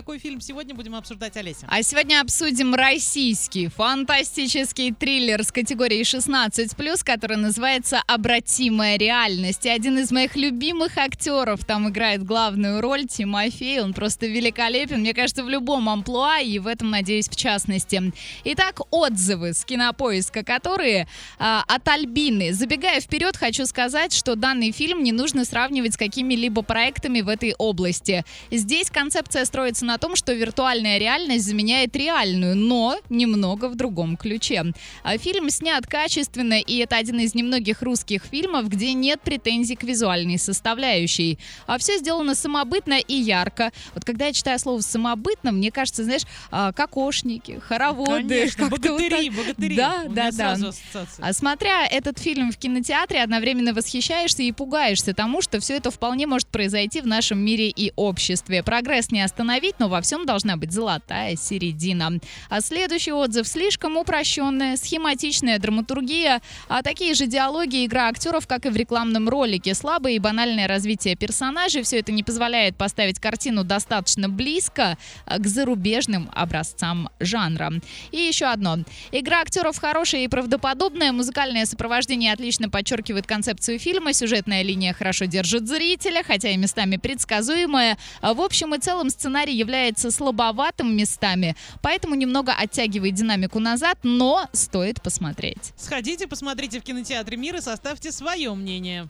какой фильм сегодня будем обсуждать, Олеся? А сегодня обсудим российский фантастический триллер с категорией 16+, который называется «Обратимая реальность». И один из моих любимых актеров там играет главную роль, Тимофей. Он просто великолепен, мне кажется, в любом амплуа, и в этом, надеюсь, в частности. Итак, отзывы с кинопоиска, которые а, от Альбины. Забегая вперед, хочу сказать, что данный фильм не нужно сравнивать с какими-либо проектами в этой области. Здесь концепция строится на том, что виртуальная реальность заменяет реальную, но немного в другом ключе. А Фильм снят качественно, и это один из немногих русских фильмов, где нет претензий к визуальной составляющей. А все сделано самобытно и ярко. Вот когда я читаю слово «самобытно», мне кажется, знаешь, а, кокошники, хороводы. Конечно, как-то вот богатыри, так. богатыри. Да, У да, да. А смотря этот фильм в кинотеатре, одновременно восхищаешься и пугаешься тому, что все это вполне может произойти в нашем мире и обществе. Прогресс не остановить, но во всем должна быть золотая середина. А следующий отзыв слишком упрощенная, схематичная драматургия, а такие же диалоги и игра актеров, как и в рекламном ролике. Слабое и банальное развитие персонажей. Все это не позволяет поставить картину достаточно близко а, к зарубежным образцам жанра. И еще одно. Игра актеров хорошая и правдоподобная, музыкальное сопровождение отлично подчеркивает концепцию фильма, сюжетная линия хорошо держит зрителя, хотя и местами предсказуемая. А В общем и целом сценарий является слабоватым местами, поэтому немного оттягивает динамику назад, но стоит посмотреть. Сходите, посмотрите в кинотеатре «Мир» и составьте свое мнение.